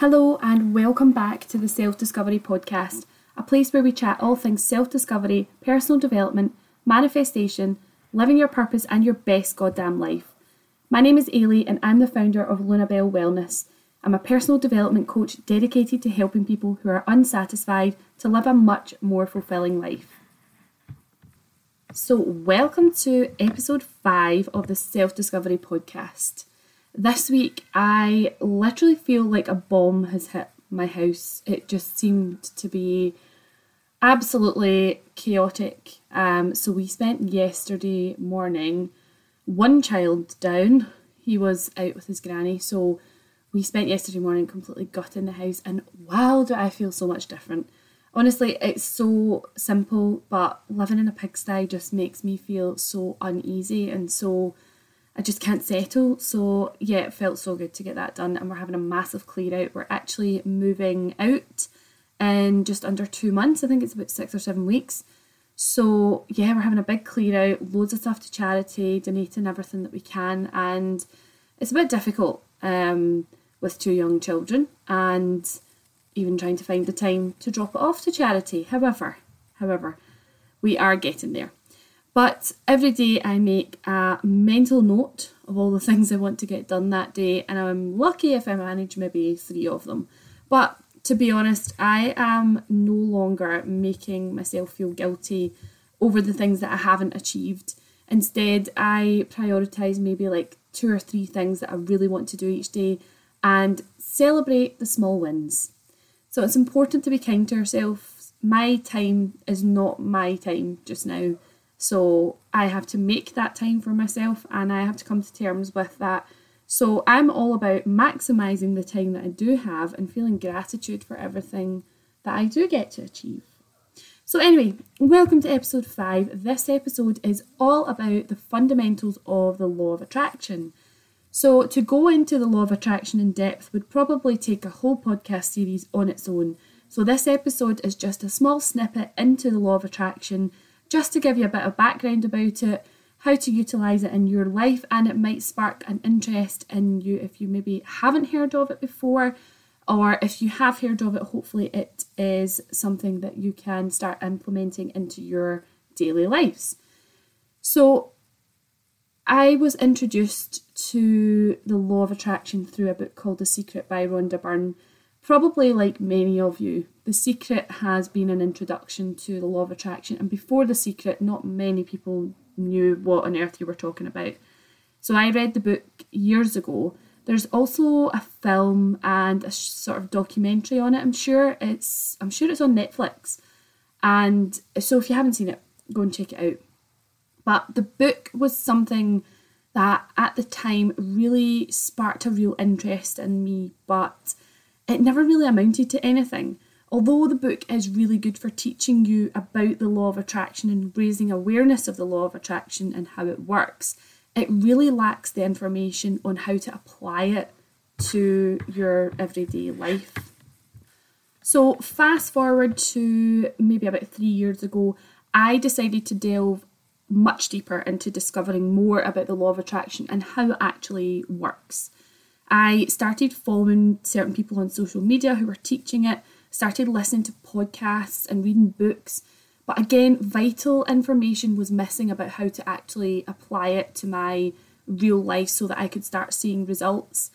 Hello, and welcome back to the Self Discovery Podcast, a place where we chat all things self discovery, personal development, manifestation, living your purpose, and your best goddamn life. My name is Ailey, and I'm the founder of Lunabelle Wellness. I'm a personal development coach dedicated to helping people who are unsatisfied to live a much more fulfilling life. So, welcome to episode five of the Self Discovery Podcast. This week, I literally feel like a bomb has hit my house. It just seemed to be absolutely chaotic. Um, so we spent yesterday morning one child down. He was out with his granny, so we spent yesterday morning completely gutting the house. And wow, do I feel so much different! Honestly, it's so simple, but living in a pigsty just makes me feel so uneasy and so I just can't settle. So yeah, it felt so good to get that done. And we're having a massive clear out. We're actually moving out in just under two months. I think it's about six or seven weeks. So yeah, we're having a big clear out, loads of stuff to charity, donating everything that we can, and it's a bit difficult um, with two young children and even trying to find the time to drop it off to charity. However, however, we are getting there. But every day I make a mental note of all the things I want to get done that day, and I'm lucky if I manage maybe three of them. But to be honest, I am no longer making myself feel guilty over the things that I haven't achieved. Instead, I prioritize maybe like two or three things that I really want to do each day and celebrate the small wins. So it's important to be kind to ourselves. My time is not my time just now. So I have to make that time for myself and I have to come to terms with that. So I'm all about maximizing the time that I do have and feeling gratitude for everything that I do get to achieve. So, anyway, welcome to episode 5. This episode is all about the fundamentals of the law of attraction. So, to go into the law of attraction in depth would probably take a whole podcast series on its own. So, this episode is just a small snippet into the law of attraction just to give you a bit of background about it, how to utilise it in your life, and it might spark an interest in you if you maybe haven't heard of it before, or if you have heard of it, hopefully it is something that you can start implementing into your daily lives. So, I was introduced to the law of attraction through a book called The Secret by Rhonda Byrne. Probably like many of you, The Secret has been an introduction to the law of attraction, and before The Secret, not many people knew what on earth you were talking about. So I read the book years ago. There's also a film and a sort of documentary on it. I'm sure it's I'm sure it's on Netflix. And so if you haven't seen it, go and check it out. But the book was something that at the time really sparked a real interest in me, but it never really amounted to anything. Although the book is really good for teaching you about the law of attraction and raising awareness of the law of attraction and how it works, it really lacks the information on how to apply it to your everyday life. So, fast forward to maybe about three years ago, I decided to delve much deeper into discovering more about the law of attraction and how it actually works. I started following certain people on social media who were teaching it, started listening to podcasts and reading books. But again, vital information was missing about how to actually apply it to my real life so that I could start seeing results.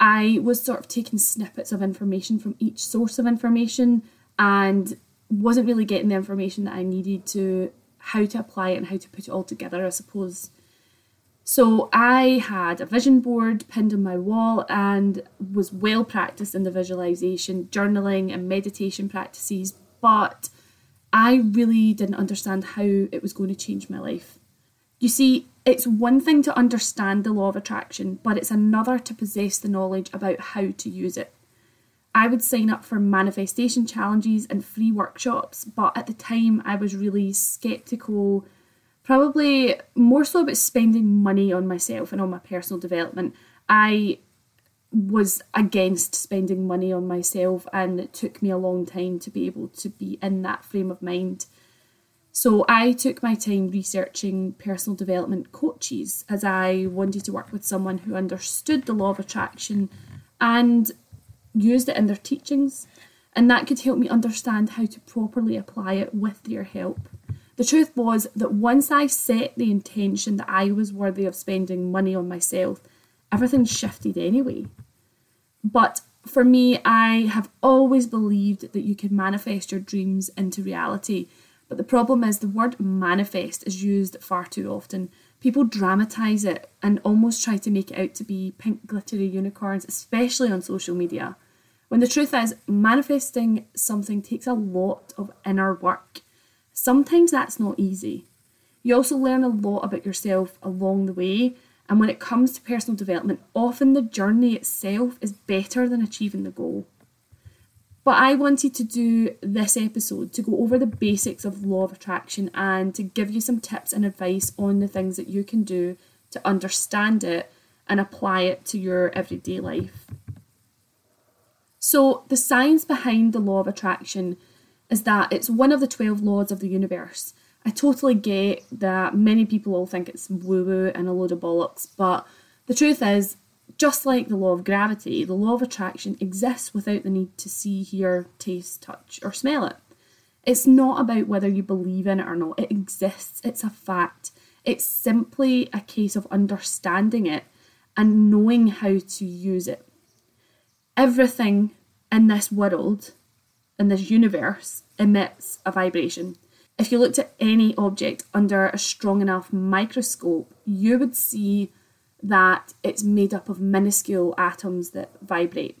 I was sort of taking snippets of information from each source of information and wasn't really getting the information that I needed to how to apply it and how to put it all together, I suppose. So I had a vision board pinned on my wall and was well practiced in the visualization, journaling, and meditation practices, but I really didn't understand how it was going to change my life. You see, it's one thing to understand the law of attraction, but it's another to possess the knowledge about how to use it. I would sign up for manifestation challenges and free workshops, but at the time I was really skeptical probably more so about spending money on myself and on my personal development. I was against spending money on myself, and it took me a long time to be able to be in that frame of mind. So I took my time researching personal development coaches as I wanted to work with someone who understood the law of attraction and used it in their teachings, and that could help me understand how to properly apply it with their help. The truth was that once I set the intention that I was worthy of spending money on myself, everything shifted anyway. But for me, I have always believed that you can manifest your dreams into reality. But the problem is, the word manifest is used far too often. People dramatise it and almost try to make it out to be pink glittery unicorns, especially on social media. When the truth is, manifesting something takes a lot of inner work. Sometimes that's not easy. You also learn a lot about yourself along the way, and when it comes to personal development, often the journey itself is better than achieving the goal. But I wanted to do this episode to go over the basics of law of attraction and to give you some tips and advice on the things that you can do to understand it and apply it to your everyday life. So, the science behind the law of attraction is that it's one of the 12 laws of the universe I totally get that many people will think it's woo woo and a load of bollocks, but the truth is, just like the law of gravity, the law of attraction exists without the need to see, hear, taste, touch, or smell it. It's not about whether you believe in it or not, it exists, it's a fact. It's simply a case of understanding it and knowing how to use it. Everything in this world, in this universe, emits a vibration. If you looked at any object under a strong enough microscope, you would see that it's made up of minuscule atoms that vibrate.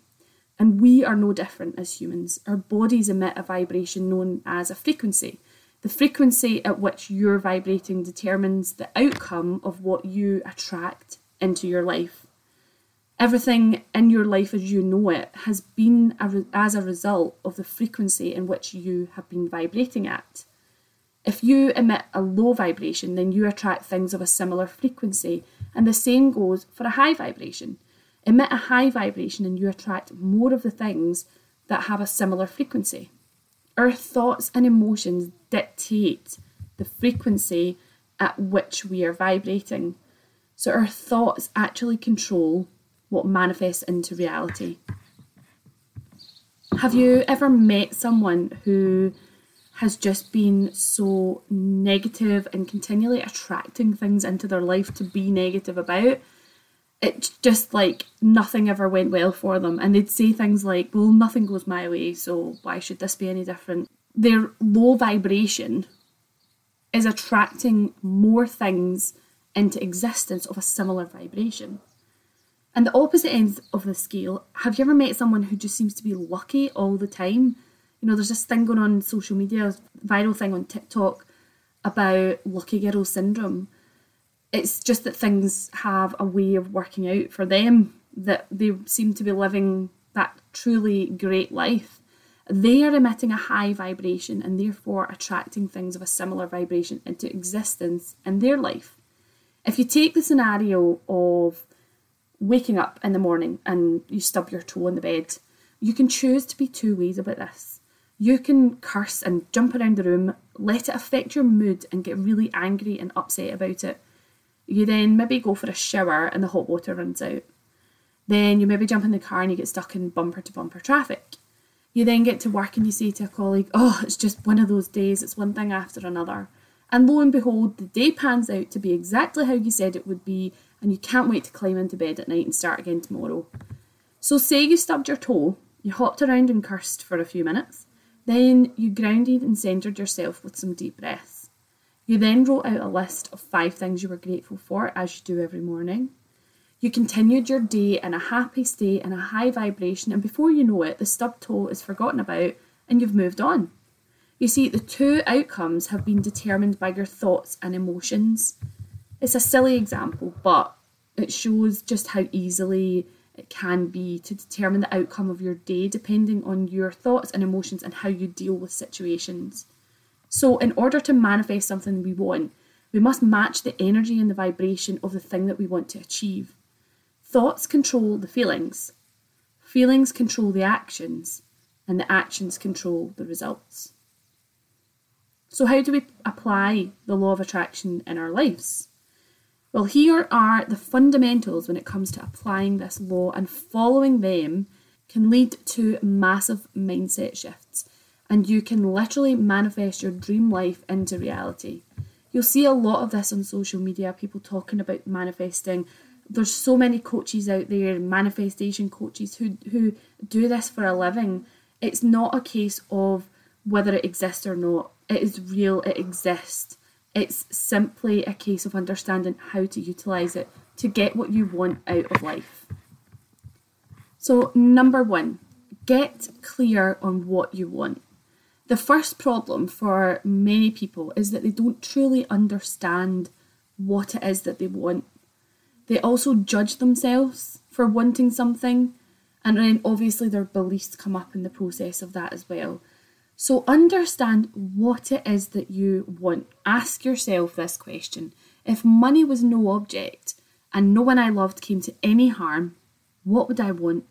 And we are no different as humans. Our bodies emit a vibration known as a frequency. The frequency at which you're vibrating determines the outcome of what you attract into your life. Everything in your life as you know it has been a re- as a result of the frequency in which you have been vibrating at. If you emit a low vibration, then you attract things of a similar frequency, and the same goes for a high vibration. Emit a high vibration, and you attract more of the things that have a similar frequency. Our thoughts and emotions dictate the frequency at which we are vibrating. So, our thoughts actually control what manifests into reality. Have you ever met someone who has just been so negative and continually attracting things into their life to be negative about. It's just like nothing ever went well for them. And they'd say things like, well, nothing goes my way, so why should this be any different? Their low vibration is attracting more things into existence of a similar vibration. And the opposite ends of the scale, have you ever met someone who just seems to be lucky all the time? you know, there's this thing going on social media, viral thing on TikTok about lucky girl syndrome. It's just that things have a way of working out for them that they seem to be living that truly great life. They are emitting a high vibration and therefore attracting things of a similar vibration into existence in their life. If you take the scenario of waking up in the morning and you stub your toe on the bed, you can choose to be two ways about this. You can curse and jump around the room, let it affect your mood, and get really angry and upset about it. You then maybe go for a shower and the hot water runs out. Then you maybe jump in the car and you get stuck in bumper to bumper traffic. You then get to work and you say to a colleague, Oh, it's just one of those days, it's one thing after another. And lo and behold, the day pans out to be exactly how you said it would be, and you can't wait to climb into bed at night and start again tomorrow. So, say you stubbed your toe, you hopped around and cursed for a few minutes, then you grounded and centered yourself with some deep breaths. You then wrote out a list of five things you were grateful for, as you do every morning. You continued your day in a happy state and a high vibration, and before you know it, the stubbed toe is forgotten about and you've moved on. You see, the two outcomes have been determined by your thoughts and emotions. It's a silly example, but it shows just how easily it can be to determine the outcome of your day depending on your thoughts and emotions and how you deal with situations. So, in order to manifest something we want, we must match the energy and the vibration of the thing that we want to achieve. Thoughts control the feelings, feelings control the actions, and the actions control the results. So, how do we apply the law of attraction in our lives? Well, here are the fundamentals when it comes to applying this law and following them can lead to massive mindset shifts, and you can literally manifest your dream life into reality. You'll see a lot of this on social media, people talking about manifesting. There's so many coaches out there, manifestation coaches who who do this for a living. It's not a case of whether it exists or not. It is real, it exists. It's simply a case of understanding how to utilize it to get what you want out of life. So, number one, get clear on what you want. The first problem for many people is that they don't truly understand what it is that they want. They also judge themselves for wanting something, and then obviously their beliefs come up in the process of that as well. So, understand what it is that you want. Ask yourself this question If money was no object and no one I loved came to any harm, what would I want?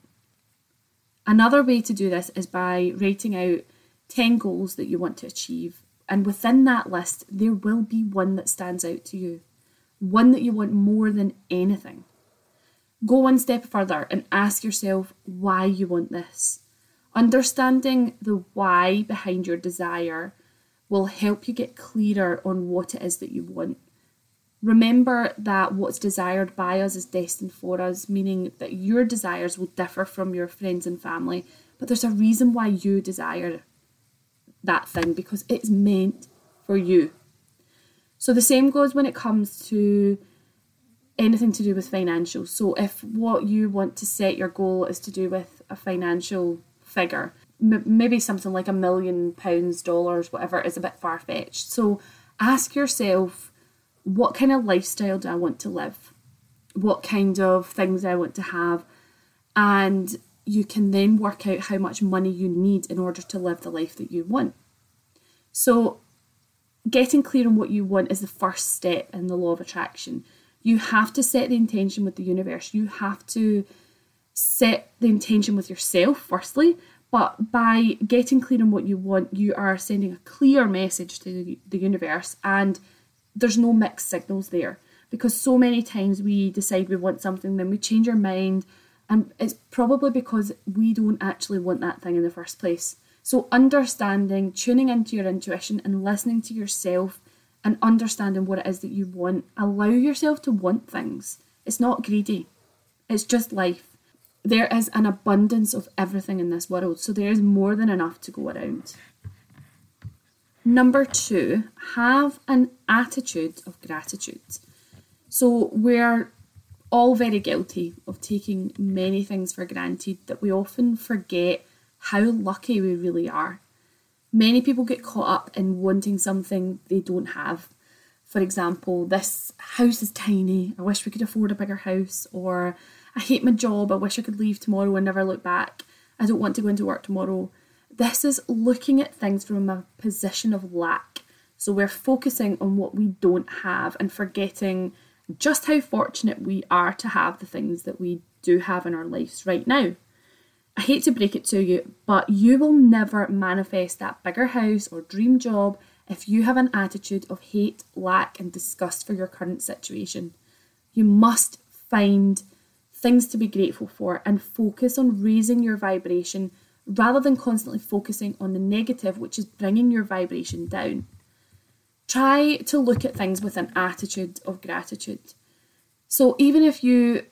Another way to do this is by writing out 10 goals that you want to achieve. And within that list, there will be one that stands out to you, one that you want more than anything. Go one step further and ask yourself why you want this. Understanding the why behind your desire will help you get clearer on what it is that you want. Remember that what's desired by us is destined for us, meaning that your desires will differ from your friends and family, but there's a reason why you desire that thing because it's meant for you. So the same goes when it comes to anything to do with financial. So if what you want to set your goal is to do with a financial figure, m- maybe something like a million pounds, dollars, whatever, is a bit far fetched. So ask yourself, what kind of lifestyle do I want to live? What kind of things do I want to have? And you can then work out how much money you need in order to live the life that you want. So, getting clear on what you want is the first step in the law of attraction. You have to set the intention with the universe. You have to set the intention with yourself, firstly, but by getting clear on what you want, you are sending a clear message to the universe, and there's no mixed signals there. Because so many times we decide we want something, then we change our mind, and it's probably because we don't actually want that thing in the first place. So, understanding, tuning into your intuition, and listening to yourself and understanding what it is that you want, allow yourself to want things. It's not greedy, it's just life. There is an abundance of everything in this world, so there is more than enough to go around. Number two, have an attitude of gratitude. So, we're all very guilty of taking many things for granted that we often forget how lucky we really are. Many people get caught up in wanting something they don't have. For example, this house is tiny, I wish we could afford a bigger house, or I hate my job, I wish I could leave tomorrow and never look back. I don't want to go into work tomorrow. This is looking at things from a position of lack. So we're focusing on what we don't have and forgetting just how fortunate we are to have the things that we do have in our lives right now. I hate to break it to you, but you will never manifest that bigger house or dream job if you have an attitude of hate, lack, and disgust for your current situation. You must find things to be grateful for and focus on raising your vibration rather than constantly focusing on the negative, which is bringing your vibration down. Try to look at things with an attitude of gratitude. So, even if you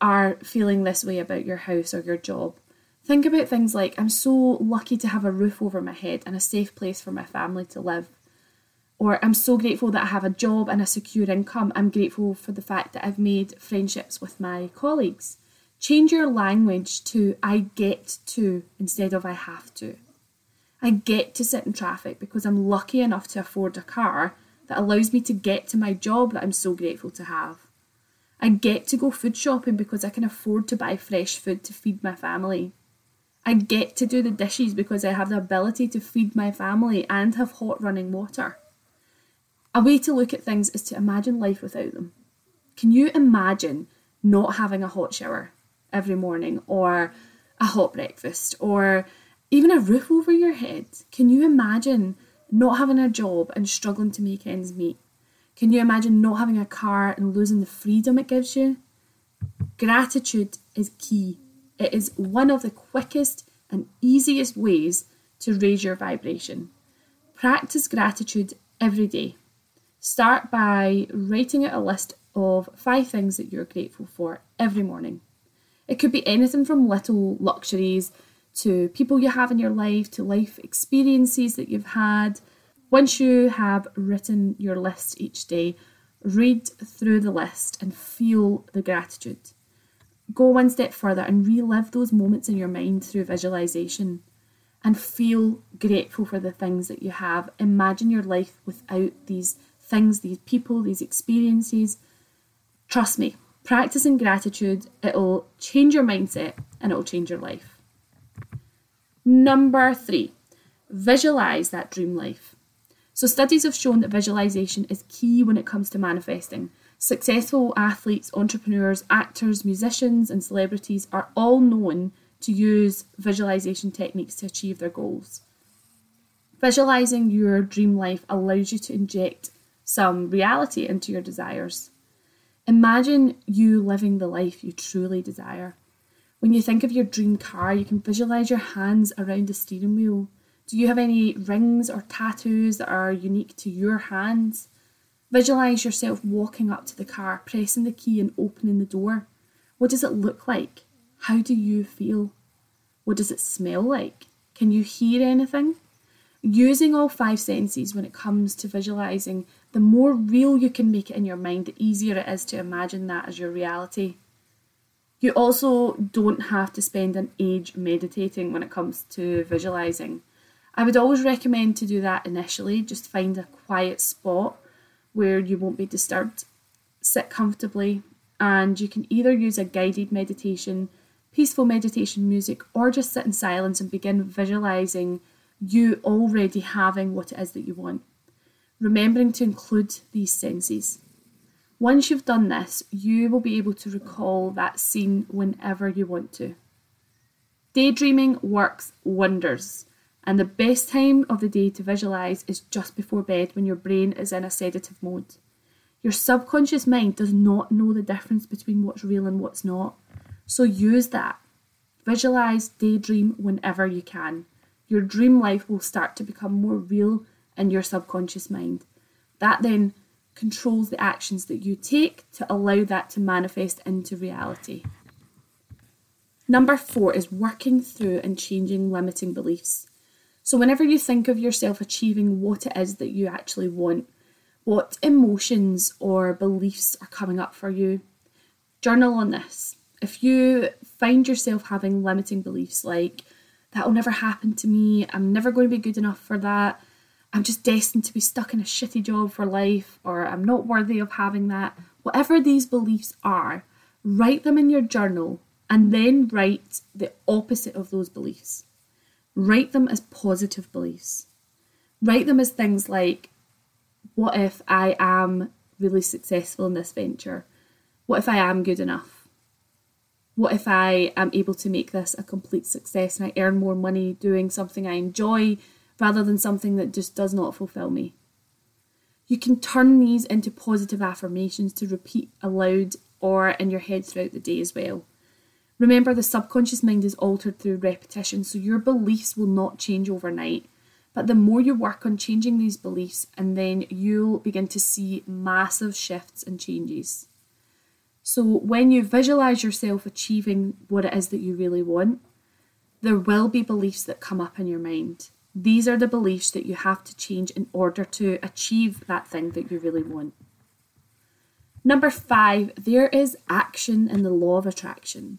are feeling this way about your house or your job, think about things like I'm so lucky to have a roof over my head and a safe place for my family to live. Or I'm so grateful that I have a job and a secure income. I'm grateful for the fact that I've made friendships with my colleagues. Change your language to I get to instead of I have to. I get to sit in traffic because I'm lucky enough to afford a car that allows me to get to my job that I'm so grateful to have. I get to go food shopping because I can afford to buy fresh food to feed my family. I get to do the dishes because I have the ability to feed my family and have hot running water. A way to look at things is to imagine life without them. Can you imagine not having a hot shower? every morning or a hot breakfast or even a roof over your head. Can you imagine not having a job and struggling to make ends meet? Can you imagine not having a car and losing the freedom it gives you? Gratitude is key. It is one of the quickest and easiest ways to raise your vibration. Practice gratitude every day. Start by writing out a list of five things that you're grateful for every morning. It could be anything from little luxuries to people you have in your life to life experiences that you've had. Once you have written your list each day, read through the list and feel the gratitude. Go one step further and relive those moments in your mind through visualization and feel grateful for the things that you have. Imagine your life without these things, these people, these experiences. Trust me, practicing gratitude, it'll change your mindset and it'll change your life. Number three, visualize that dream life. So, studies have shown that visualization is key when it comes to manifesting. Successful athletes, entrepreneurs, actors, musicians, and celebrities are all known to use visualization techniques to achieve their goals. Visualizing your dream life allows you to inject some reality into your desires. Imagine you living the life you truly desire. When you think of your dream car, you can visualize your hands around the steering wheel do you have any rings or tattoos that are unique to your hands? Visualize yourself walking up to the car, pressing the key, and opening the door. What does it look like? How do you feel? What does it smell like? Can you hear anything? Using all five senses when it comes to visualizing, the more real you can make it in your mind, the easier it is to imagine that as your reality. You also don't have to spend an age meditating when it comes to visualizing. I would always recommend to do that initially. Just find a quiet spot where you won't be disturbed. Sit comfortably, and you can either use a guided meditation, peaceful meditation music, or just sit in silence and begin visualizing you already having what it is that you want. Remembering to include these senses. Once you've done this, you will be able to recall that scene whenever you want to. Daydreaming works wonders. And the best time of the day to visualize is just before bed when your brain is in a sedative mode. Your subconscious mind does not know the difference between what's real and what's not. So use that. Visualize, daydream whenever you can. Your dream life will start to become more real in your subconscious mind. That then controls the actions that you take to allow that to manifest into reality. Number four is working through and changing limiting beliefs. So, whenever you think of yourself achieving what it is that you actually want, what emotions or beliefs are coming up for you, journal on this. If you find yourself having limiting beliefs like, that will never happen to me, I'm never going to be good enough for that, I'm just destined to be stuck in a shitty job for life, or I'm not worthy of having that, whatever these beliefs are, write them in your journal and then write the opposite of those beliefs. Write them as positive beliefs. Write them as things like, what if I am really successful in this venture? What if I am good enough? What if I am able to make this a complete success and I earn more money doing something I enjoy rather than something that just does not fulfill me? You can turn these into positive affirmations to repeat aloud or in your head throughout the day as well. Remember, the subconscious mind is altered through repetition, so your beliefs will not change overnight. But the more you work on changing these beliefs, and then you'll begin to see massive shifts and changes. So, when you visualize yourself achieving what it is that you really want, there will be beliefs that come up in your mind. These are the beliefs that you have to change in order to achieve that thing that you really want. Number five, there is action in the law of attraction.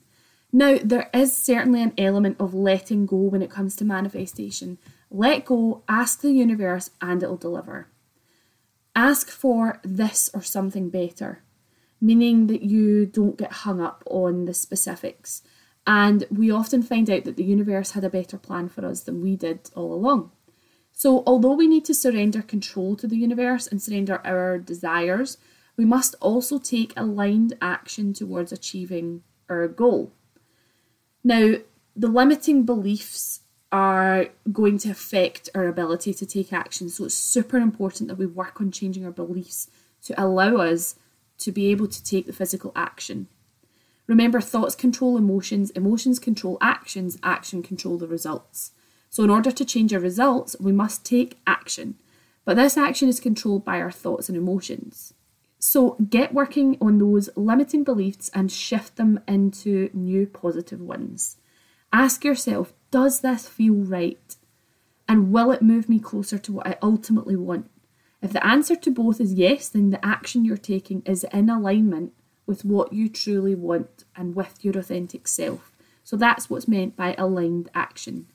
Now, there is certainly an element of letting go when it comes to manifestation. Let go, ask the universe, and it'll deliver. Ask for this or something better, meaning that you don't get hung up on the specifics. And we often find out that the universe had a better plan for us than we did all along. So, although we need to surrender control to the universe and surrender our desires, we must also take aligned action towards achieving our goal. Now, the limiting beliefs are going to affect our ability to take action. So it's super important that we work on changing our beliefs to allow us to be able to take the physical action. Remember, thoughts control emotions, emotions control actions, action control the results. So, in order to change our results, we must take action. But this action is controlled by our thoughts and emotions. So, get working on those limiting beliefs and shift them into new positive ones. Ask yourself Does this feel right? And will it move me closer to what I ultimately want? If the answer to both is yes, then the action you're taking is in alignment with what you truly want and with your authentic self. So that's what's meant by aligned action.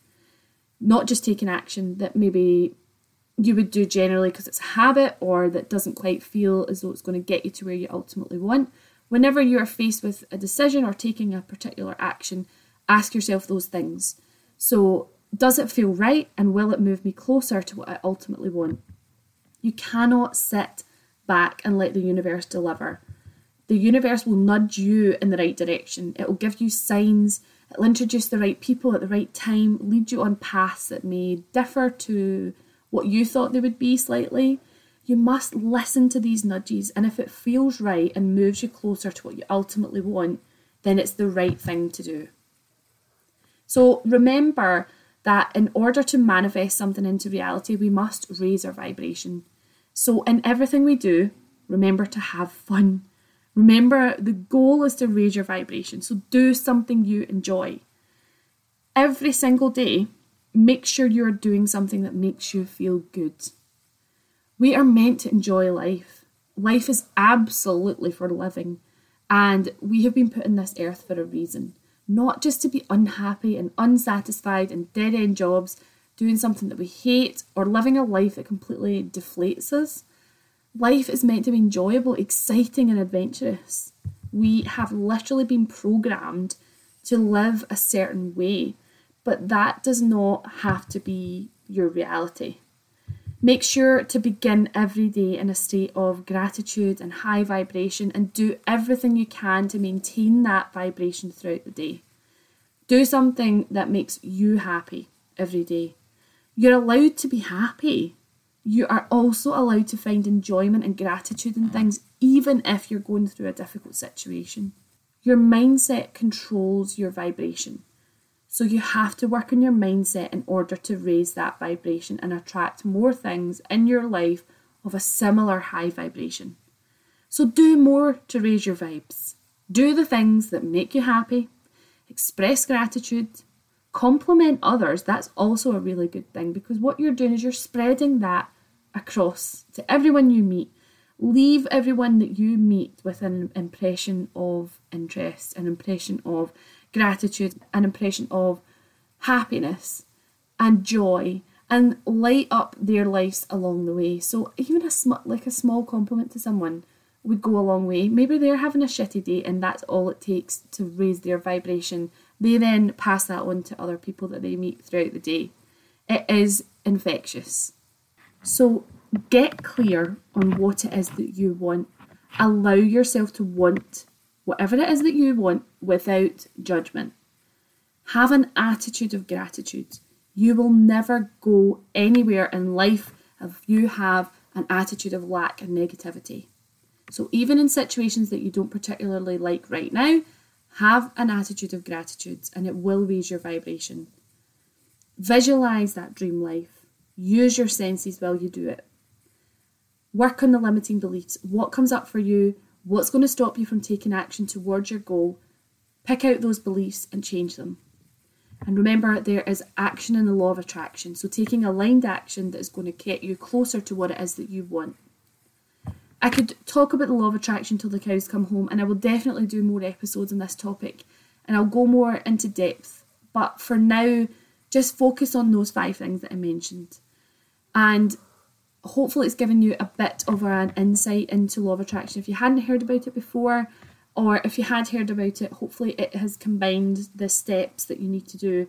Not just taking action that maybe you would do generally because it's a habit or that doesn't quite feel as though it's going to get you to where you ultimately want. Whenever you are faced with a decision or taking a particular action, ask yourself those things. So, does it feel right and will it move me closer to what I ultimately want? You cannot sit back and let the universe deliver. The universe will nudge you in the right direction. It will give you signs, it'll introduce the right people at the right time, lead you on paths that may differ to what you thought they would be slightly. You must listen to these nudges, and if it feels right and moves you closer to what you ultimately want, then it's the right thing to do. So remember that in order to manifest something into reality, we must raise our vibration. So, in everything we do, remember to have fun. Remember, the goal is to raise your vibration. So, do something you enjoy. Every single day, make sure you're doing something that makes you feel good. We are meant to enjoy life. Life is absolutely for living, and we have been put in this earth for a reason not just to be unhappy and unsatisfied and dead end jobs, doing something that we hate, or living a life that completely deflates us. Life is meant to be enjoyable, exciting, and adventurous. We have literally been programmed to live a certain way, but that does not have to be your reality. Make sure to begin every day in a state of gratitude and high vibration and do everything you can to maintain that vibration throughout the day. Do something that makes you happy every day. You're allowed to be happy. You are also allowed to find enjoyment and gratitude in things, even if you're going through a difficult situation. Your mindset controls your vibration. So you have to work on your mindset in order to raise that vibration and attract more things in your life of a similar high vibration. So do more to raise your vibes. Do the things that make you happy, express gratitude, compliment others. That's also a really good thing because what you're doing is you're spreading that across to everyone you meet. Leave everyone that you meet with an impression of interest, an impression of gratitude, an impression of happiness and joy and light up their lives along the way. So even a sm- like a small compliment to someone would go a long way. Maybe they're having a shitty day and that's all it takes to raise their vibration. They then pass that on to other people that they meet throughout the day. It is infectious. So get clear on what it is that you want. Allow yourself to want whatever it is that you want without judgment. Have an attitude of gratitude. You will never go anywhere in life if you have an attitude of lack and negativity. So, even in situations that you don't particularly like right now, have an attitude of gratitude and it will raise your vibration. Visualize that dream life. Use your senses while you do it. Work on the limiting beliefs. What comes up for you? What's going to stop you from taking action towards your goal? Pick out those beliefs and change them. And remember, there is action in the law of attraction. So, taking aligned action that is going to get you closer to what it is that you want. I could talk about the law of attraction till the cows come home, and I will definitely do more episodes on this topic and I'll go more into depth. But for now, just focus on those five things that I mentioned. And hopefully it's given you a bit of an insight into law of attraction. If you hadn't heard about it before or if you had heard about it hopefully it has combined the steps that you need to do.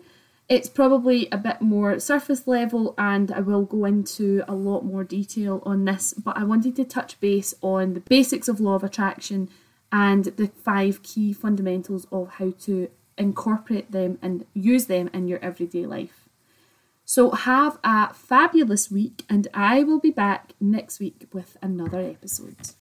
It's probably a bit more surface level and I will go into a lot more detail on this but I wanted to touch base on the basics of law of attraction and the five key fundamentals of how to incorporate them and use them in your everyday life so have a fabulous week, and I will be back next week with another episode.